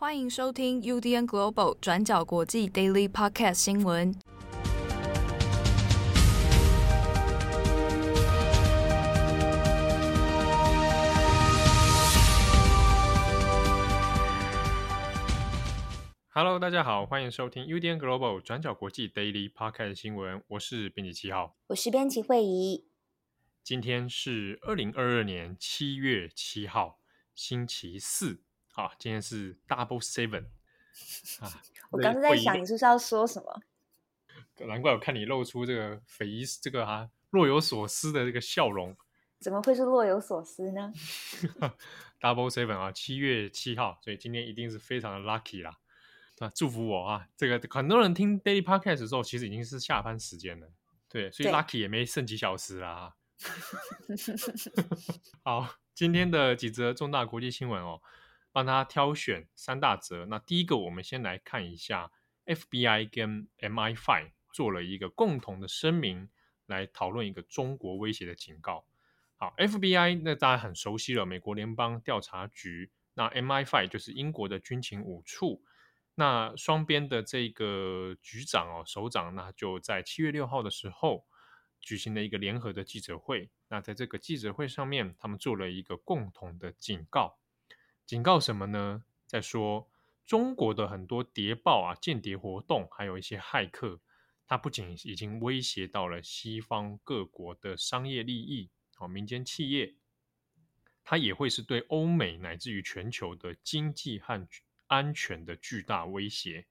欢迎收听 UDN Global 转角国际 Daily Podcast 新闻。Hello，大家好，欢迎收听 UDN Global 转角国际 Daily Podcast 新闻。我是编辑七号，我是编辑惠仪。今天是二零二二年七月七号，星期四。啊，今天是 Double Seven 啊！我刚刚在想，你是不是要说什么？难怪我看你露出这个匪夷这个啊若有所思的这个笑容。怎么会是若有所思呢？Double Seven 啊，七月七号，所以今天一定是非常的 lucky 啦！啊，祝福我啊！这个很多人听 Daily Podcast 的时候，其实已经是下班时间了，对，所以 lucky 也没剩几小时啦。好，今天的几则重大国际新闻哦。帮他挑选三大则。那第一个，我们先来看一下 FBI 跟 MI5 做了一个共同的声明，来讨论一个中国威胁的警告。好，FBI 那大家很熟悉了，美国联邦调查局。那 MI5 就是英国的军情五处。那双边的这个局长哦，首长，那就在七月六号的时候举行了一个联合的记者会。那在这个记者会上面，他们做了一个共同的警告。警告什么呢？在说中国的很多谍报啊、间谍活动，还有一些骇客，它不仅已经威胁到了西方各国的商业利益、哦民间企业，它也会是对欧美乃至于全球的经济和安全的巨大威胁。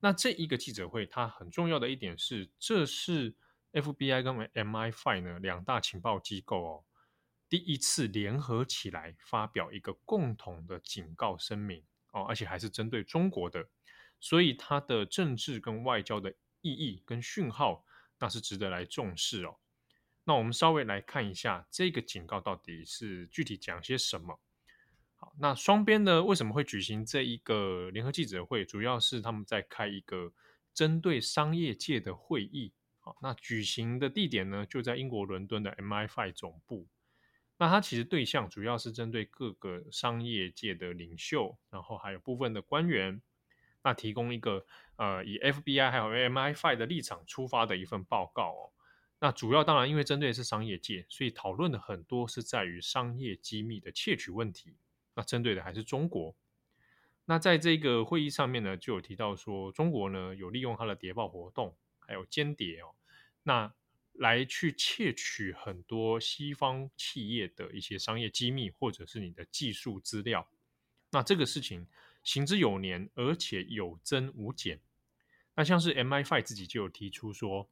那这一个记者会，它很重要的一点是，这是 FBI 跟 MI5 呢两大情报机构哦。第一次联合起来发表一个共同的警告声明哦，而且还是针对中国的，所以它的政治跟外交的意义跟讯号，那是值得来重视哦。那我们稍微来看一下这个警告到底是具体讲些什么。好，那双边呢为什么会举行这一个联合记者会？主要是他们在开一个针对商业界的会议。好，那举行的地点呢就在英国伦敦的 MI5 总部。那它其实对象主要是针对各个商业界的领袖，然后还有部分的官员，那提供一个呃以 FBI 还有 MI5 的立场出发的一份报告哦。那主要当然因为针对的是商业界，所以讨论的很多是在于商业机密的窃取问题。那针对的还是中国。那在这个会议上面呢，就有提到说中国呢有利用它的谍报活动，还有间谍哦。那来去窃取很多西方企业的一些商业机密，或者是你的技术资料，那这个事情行之有年，而且有增无减。那像是 MI5 自己就有提出说，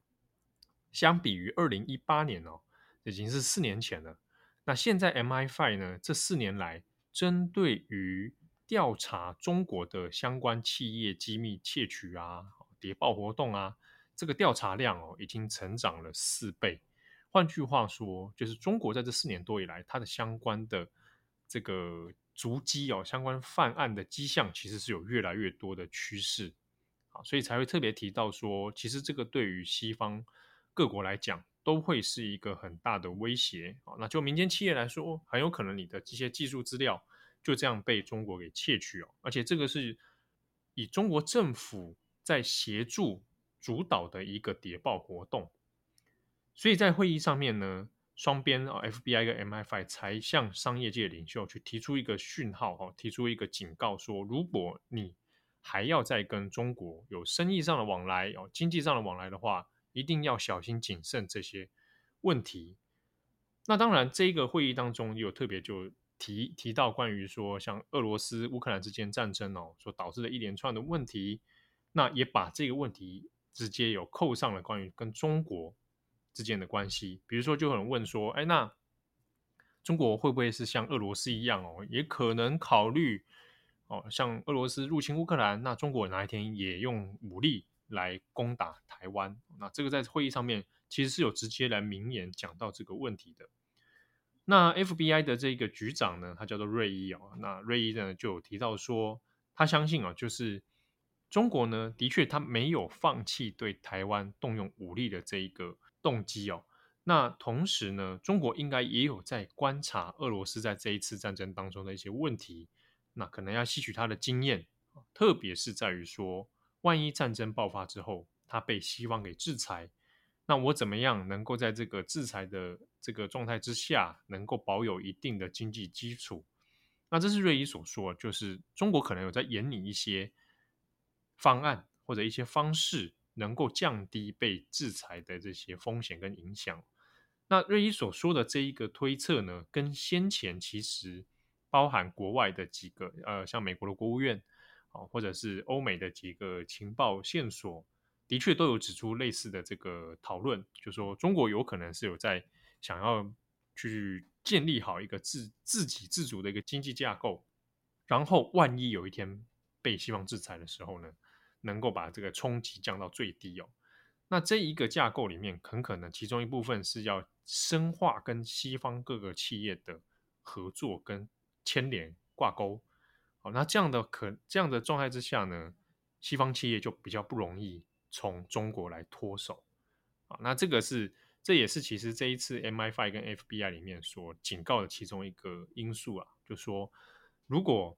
相比于二零一八年哦，已经是四年前了。那现在 MI5 呢，这四年来针对于调查中国的相关企业机密窃取啊、谍报活动啊。这个调查量哦，已经成长了四倍。换句话说，就是中国在这四年多以来，它的相关的这个足迹哦，相关犯案的迹象，其实是有越来越多的趋势。啊，所以才会特别提到说，其实这个对于西方各国来讲，都会是一个很大的威胁。啊，那就民间企业来说，很有可能你的这些技术资料就这样被中国给窃取哦。而且这个是以中国政府在协助。主导的一个谍报活动，所以在会议上面呢，双边啊 FBI 跟 MI5 才向商业界领袖去提出一个讯号哈，提出一个警告说，如果你还要再跟中国有生意上的往来哦，经济上的往来的话，一定要小心谨慎这些问题。那当然，这个会议当中有特别就提提到关于说，像俄罗斯乌克兰之间战争哦，所导致的一连串的问题，那也把这个问题。直接有扣上了关于跟中国之间的关系，比如说就有人问说，哎，那中国会不会是像俄罗斯一样哦，也可能考虑哦，像俄罗斯入侵乌克兰，那中国哪一天也用武力来攻打台湾？那这个在会议上面其实是有直接来明言讲到这个问题的。那 FBI 的这个局长呢，他叫做瑞伊哦，那瑞伊呢就有提到说，他相信啊，就是。中国呢，的确，他没有放弃对台湾动用武力的这一个动机哦。那同时呢，中国应该也有在观察俄罗斯在这一次战争当中的一些问题，那可能要吸取他的经验，特别是在于说，万一战争爆发之后，他被西方给制裁，那我怎么样能够在这个制裁的这个状态之下，能够保有一定的经济基础？那这是瑞伊所说，就是中国可能有在研拟一些方案或者一些方式，能够降低被制裁的这些风险跟影响。那瑞伊所说的这一个推测呢，跟先前其实包含国外的几个呃，像美国的国务院啊，或者是欧美的几个情报线索，的确都有指出类似的这个讨论，就说中国有可能是有在想要去建立好一个自自给自足的一个经济架构，然后万一有一天被西方制裁的时候呢，能够把这个冲击降到最低哦。那这一个架构里面，很可能其中一部分是要深化跟西方各个企业的合作跟牵连挂钩。好，那这样的可这样的状态之下呢，西方企业就比较不容易从中国来脱手。好，那这个是这也是其实这一次 MI5 跟 FBI 里面所警告的其中一个因素啊，就说如果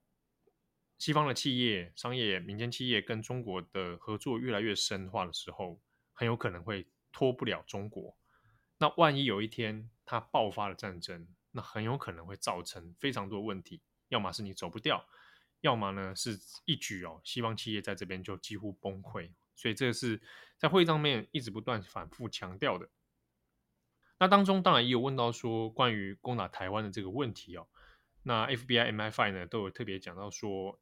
西方的企业、商业、民间企业跟中国的合作越来越深化的时候，很有可能会脱不了中国。那万一有一天它爆发了战争，那很有可能会造成非常多问题。要么是你走不掉，要么呢是一举哦，西方企业在这边就几乎崩溃。所以这是在会议上面一直不断反复强调的。那当中当然也有问到说关于攻打台湾的这个问题哦。那 FBI、MFI 呢都有特别讲到说，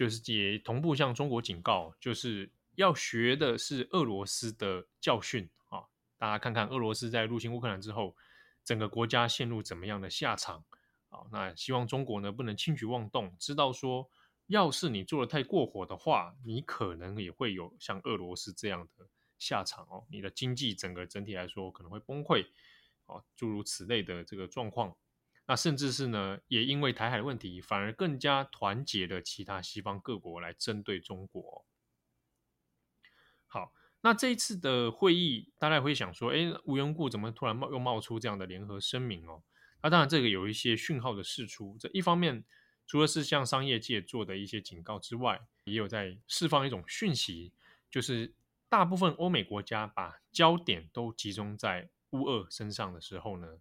就是也同步向中国警告，就是。要学的是俄罗斯的教训啊！大家看看俄罗斯在入侵乌克兰之后，整个国家陷入怎么样的下场啊？那希望中国呢不能轻举妄动，知道说，要是你做的太过火的话，你可能也会有像俄罗斯这样的下场哦。你的经济整个整体来说可能会崩溃啊，诸如此类的这个状况。那甚至是呢，也因为台海的问题，反而更加团结的其他西方各国来针对中国。好，那这一次的会议，大家会想说，哎，无缘故怎么突然冒又冒出这样的联合声明哦？那当然，这个有一些讯号的释出。这一方面，除了是向商业界做的一些警告之外，也有在释放一种讯息，就是大部分欧美国家把焦点都集中在乌俄身上的时候呢，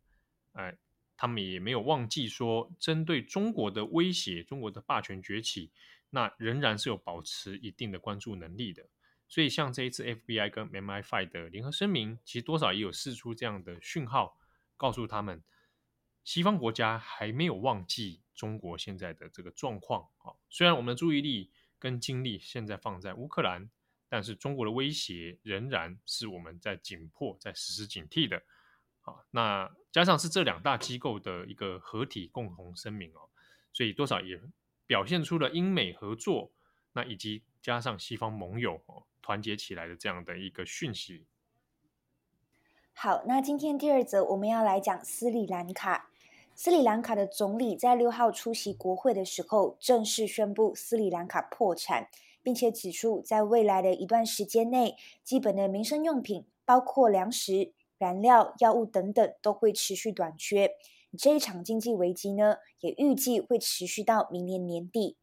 哎，他们也没有忘记说，针对中国的威胁、中国的霸权崛起，那仍然是有保持一定的关注能力的。所以，像这一次 FBI 跟 MI5 的联合声明，其实多少也有释出这样的讯号，告诉他们，西方国家还没有忘记中国现在的这个状况啊。虽然我们的注意力跟精力现在放在乌克兰，但是中国的威胁仍然是我们在紧迫、在时时警惕的。那加上是这两大机构的一个合体共同声明哦，所以多少也表现出了英美合作，那以及加上西方盟友哦。团结起来的这样的一个讯息。好，那今天第二则我们要来讲斯里兰卡。斯里兰卡的总理在六号出席国会的时候，正式宣布斯里兰卡破产，并且指出在未来的一段时间内，基本的民生用品，包括粮食、燃料、药物等等，都会持续短缺。这一场经济危机呢，也预计会持续到明年年底。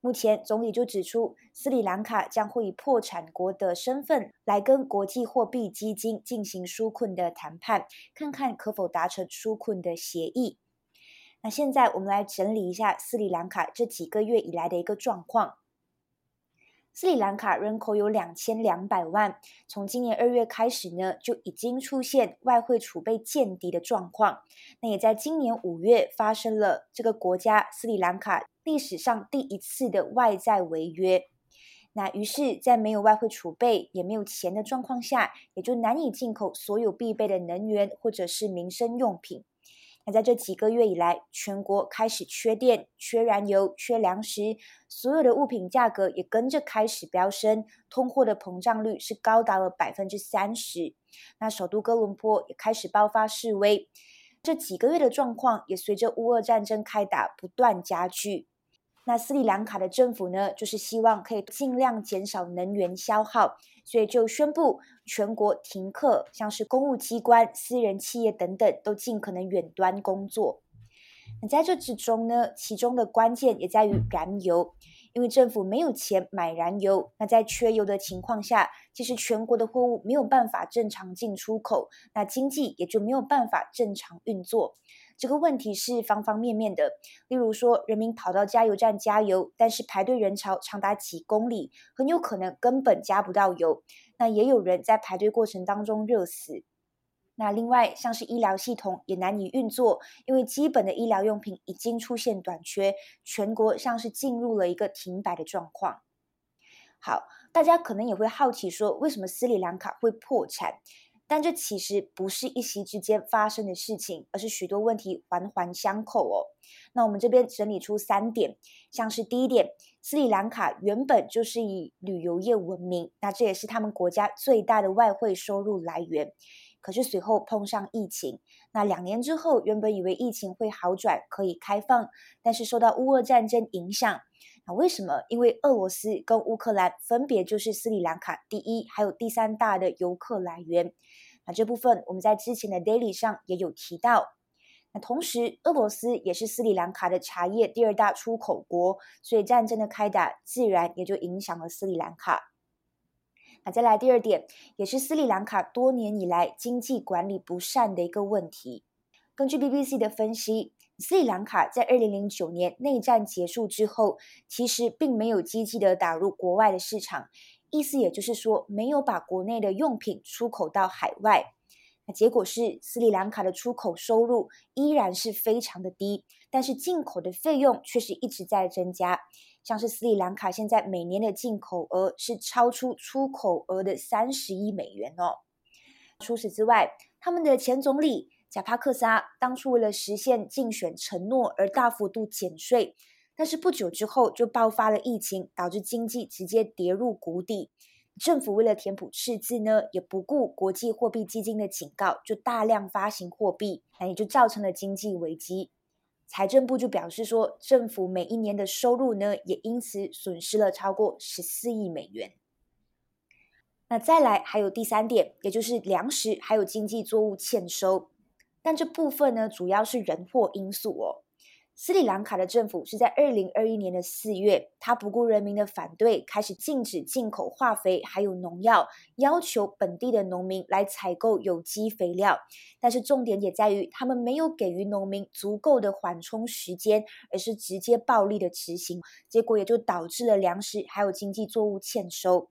目前，总理就指出，斯里兰卡将会以破产国的身份来跟国际货币基金进行纾困的谈判，看看可否达成纾困的协议。那现在我们来整理一下斯里兰卡这几个月以来的一个状况。斯里兰卡人口有两千两百万，从今年二月开始呢，就已经出现外汇储备见底的状况。那也在今年五月发生了这个国家斯里兰卡。历史上第一次的外债违约，那于是，在没有外汇储备也没有钱的状况下，也就难以进口所有必备的能源或者是民生用品。那在这几个月以来，全国开始缺电、缺燃油、缺粮食，所有的物品价格也跟着开始飙升，通货的膨胀率是高达了百分之三十。那首都哥伦坡也开始爆发示威，这几个月的状况也随着乌俄战争开打不断加剧。那斯里兰卡的政府呢，就是希望可以尽量减少能源消耗，所以就宣布全国停课，像是公务机关、私人企业等等，都尽可能远端工作。那在这之中呢，其中的关键也在于燃油，因为政府没有钱买燃油，那在缺油的情况下，其实全国的货物没有办法正常进出口，那经济也就没有办法正常运作。这个问题是方方面面的，例如说，人民跑到加油站加油，但是排队人潮长达几公里，很有可能根本加不到油。那也有人在排队过程当中热死。那另外，像是医疗系统也难以运作，因为基本的医疗用品已经出现短缺，全国像是进入了一个停摆的状况。好，大家可能也会好奇说，为什么斯里兰卡会破产？但这其实不是一夕之间发生的事情，而是许多问题环环相扣哦。那我们这边整理出三点，像是第一点，斯里兰卡原本就是以旅游业闻名，那这也是他们国家最大的外汇收入来源。可是随后碰上疫情，那两年之后，原本以为疫情会好转，可以开放，但是受到乌俄战争影响。那为什么？因为俄罗斯跟乌克兰分别就是斯里兰卡第一还有第三大的游客来源。那这部分我们在之前的 Daily 上也有提到。那同时，俄罗斯也是斯里兰卡的茶叶第二大出口国，所以战争的开打自然也就影响了斯里兰卡。那再来第二点，也是斯里兰卡多年以来经济管理不善的一个问题。根据 BBC 的分析，斯里兰卡在二零零九年内战结束之后，其实并没有积极的打入国外的市场，意思也就是说，没有把国内的用品出口到海外。那结果是，斯里兰卡的出口收入依然是非常的低，但是进口的费用却是一直在增加。像是斯里兰卡现在每年的进口额是超出出口额的三十亿美元哦。除此之外，他们的前总理贾帕克萨当初为了实现竞选承诺而大幅度减税，但是不久之后就爆发了疫情，导致经济直接跌入谷底。政府为了填补赤字呢，也不顾国际货币基金的警告，就大量发行货币，那也就造成了经济危机。财政部就表示说，政府每一年的收入呢，也因此损失了超过十四亿美元。那再来还有第三点，也就是粮食还有经济作物欠收，但这部分呢，主要是人祸因素哦。斯里兰卡的政府是在二零二一年的四月，他不顾人民的反对，开始禁止进口化肥还有农药，要求本地的农民来采购有机肥料。但是重点也在于，他们没有给予农民足够的缓冲时间，而是直接暴力的执行，结果也就导致了粮食还有经济作物欠收。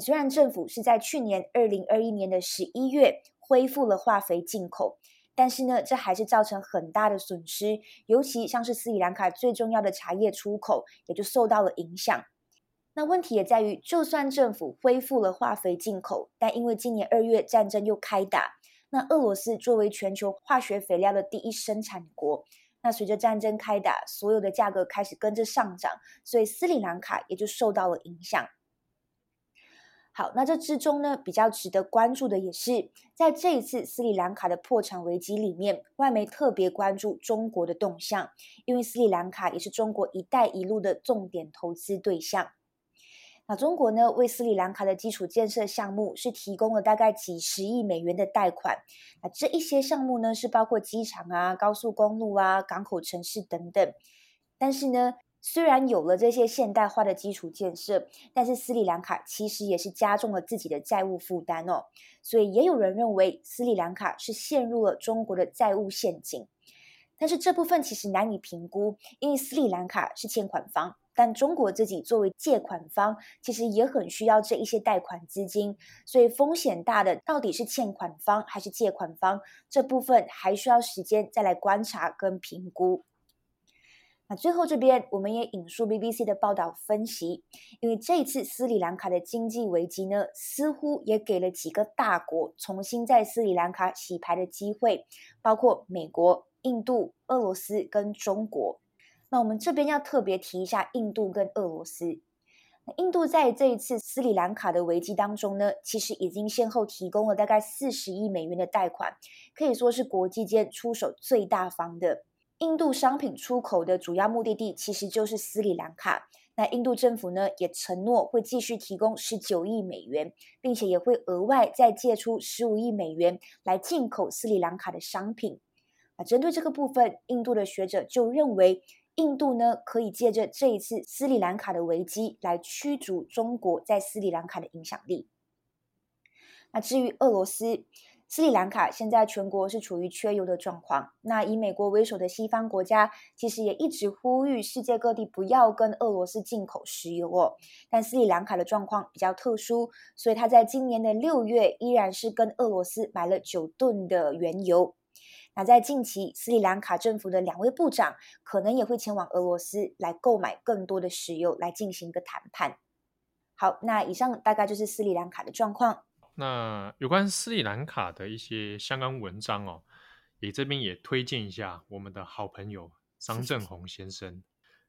虽然政府是在去年二零二一年的十一月恢复了化肥进口。但是呢，这还是造成很大的损失，尤其像是斯里兰卡最重要的茶叶出口，也就受到了影响。那问题也在于，就算政府恢复了化肥进口，但因为今年二月战争又开打，那俄罗斯作为全球化学肥料的第一生产国，那随着战争开打，所有的价格开始跟着上涨，所以斯里兰卡也就受到了影响。好，那这之中呢，比较值得关注的也是，在这一次斯里兰卡的破产危机里面，外媒特别关注中国的动向，因为斯里兰卡也是中国“一带一路”的重点投资对象。那中国呢，为斯里兰卡的基础建设项目是提供了大概几十亿美元的贷款。那这一些项目呢，是包括机场啊、高速公路啊、港口城市等等。但是呢，虽然有了这些现代化的基础建设，但是斯里兰卡其实也是加重了自己的债务负担哦。所以也有人认为斯里兰卡是陷入了中国的债务陷阱。但是这部分其实难以评估，因为斯里兰卡是欠款方，但中国自己作为借款方，其实也很需要这一些贷款资金。所以风险大的到底是欠款方还是借款方，这部分还需要时间再来观察跟评估。那最后这边我们也引述 BBC 的报道分析，因为这一次斯里兰卡的经济危机呢，似乎也给了几个大国重新在斯里兰卡洗牌的机会，包括美国、印度、俄罗斯跟中国。那我们这边要特别提一下印度跟俄罗斯。那印度在这一次斯里兰卡的危机当中呢，其实已经先后提供了大概四十亿美元的贷款，可以说是国际间出手最大方的。印度商品出口的主要目的地其实就是斯里兰卡。那印度政府呢，也承诺会继续提供十九亿美元，并且也会额外再借出十五亿美元来进口斯里兰卡的商品。啊，针对这个部分，印度的学者就认为，印度呢可以借着这一次斯里兰卡的危机来驱逐中国在斯里兰卡的影响力。那至于俄罗斯，斯里兰卡现在全国是处于缺油的状况。那以美国为首的西方国家其实也一直呼吁世界各地不要跟俄罗斯进口石油哦。但斯里兰卡的状况比较特殊，所以他在今年的六月依然是跟俄罗斯买了九吨的原油。那在近期，斯里兰卡政府的两位部长可能也会前往俄罗斯来购买更多的石油来进行一个谈判。好，那以上大概就是斯里兰卡的状况。那有关斯里兰卡的一些相关文章哦，也这边也推荐一下我们的好朋友张正宏先生。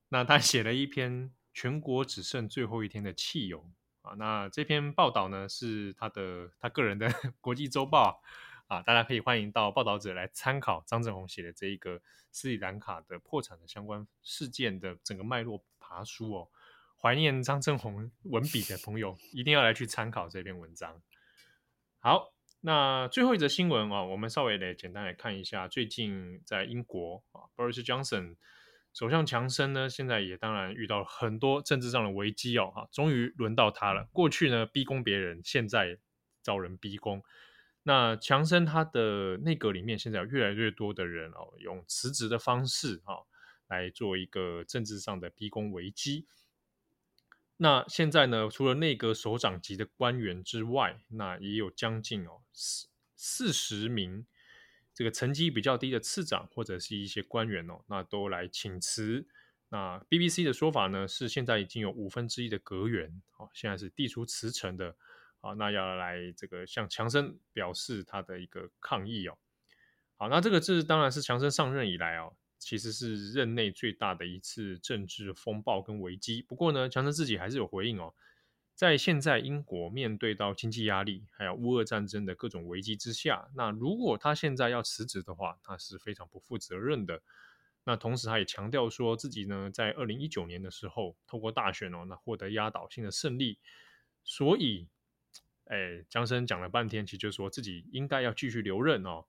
那他写了一篇全国只剩最后一天的汽油啊，那这篇报道呢是他的他个人的 国际周报啊，大家可以欢迎到报道者来参考张正宏写的这一个斯里兰卡的破产的相关事件的整个脉络爬梳哦。怀念张正宏文笔的朋友一定要来去参考这篇文章。好，那最后一则新闻啊，我们稍微来简单来看一下，最近在英国啊，Boris Johnson 首相强生呢，现在也当然遇到很多政治上的危机哦，哈，终于轮到他了。过去呢逼宫别人，现在遭人逼宫。那强生他的内阁里面现在有越来越多的人哦，用辞职的方式哈来做一个政治上的逼宫危机。那现在呢，除了内阁首长级的官员之外，那也有将近哦四四十名这个层级比较低的次长或者是一些官员哦，那都来请辞。那 BBC 的说法呢，是现在已经有五分之一的阁员哦，现在是递出辞呈的啊，那要来这个向强生表示他的一个抗议哦。好，那这个是当然是强生上任以来哦。其实是任内最大的一次政治风暴跟危机。不过呢，强生自己还是有回应哦。在现在英国面对到经济压力，还有乌俄战争的各种危机之下，那如果他现在要辞职的话，他是非常不负责任的。那同时他也强调说自己呢，在二零一九年的时候透过大选哦，那获得压倒性的胜利。所以，哎，强生讲了半天，其实就说自己应该要继续留任哦。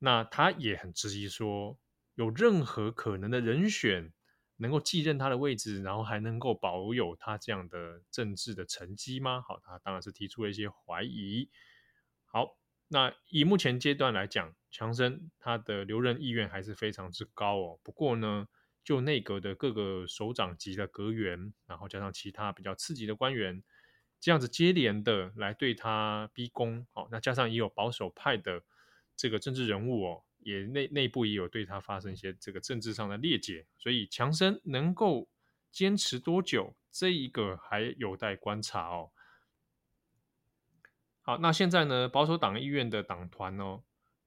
那他也很质疑说。有任何可能的人选能够继任他的位置，然后还能够保有他这样的政治的成绩吗？好，他当然是提出了一些怀疑。好，那以目前阶段来讲，强生他的留任意愿还是非常之高哦。不过呢，就内阁的各个首长级的阁员，然后加上其他比较次级的官员，这样子接连的来对他逼宫。好，那加上也有保守派的这个政治人物哦。也内内部也有对他发生一些这个政治上的裂解，所以强生能够坚持多久，这一个还有待观察哦。好，那现在呢，保守党议院的党团哦，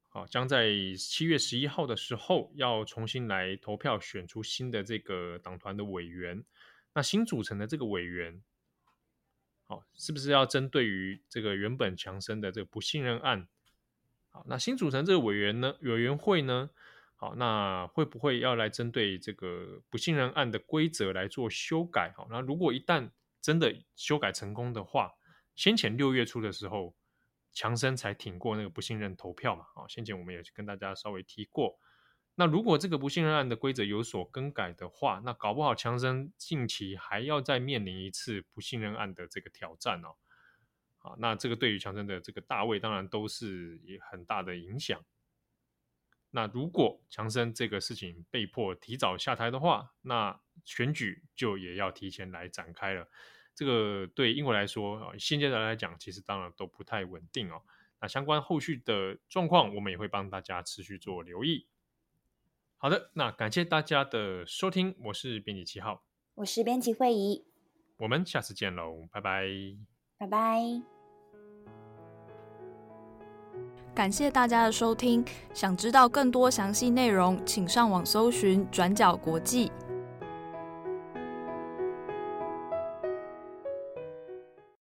好，将在七月十一号的时候要重新来投票选出新的这个党团的委员。那新组成的这个委员，好，是不是要针对于这个原本强生的这个不信任案？那新组成这个委员呢，委员会呢，好，那会不会要来针对这个不信任案的规则来做修改？好，那如果一旦真的修改成功的话，先前六月初的时候，强生才挺过那个不信任投票嘛。啊，先前我们也跟大家稍微提过。那如果这个不信任案的规则有所更改的话，那搞不好强生近期还要再面临一次不信任案的这个挑战哦。好，那这个对于强生的这个大位当然都是有很大的影响。那如果强生这个事情被迫提早下台的话，那选举就也要提前来展开了。这个对英国来说啊，现阶段来讲，其实当然都不太稳定哦。那相关后续的状况，我们也会帮大家持续做留意。好的，那感谢大家的收听，我是编辑七号，我是编辑会议，我们下次见喽，拜拜。拜拜！感谢大家的收听。想知道更多详细内容，请上网搜寻“转角国际”。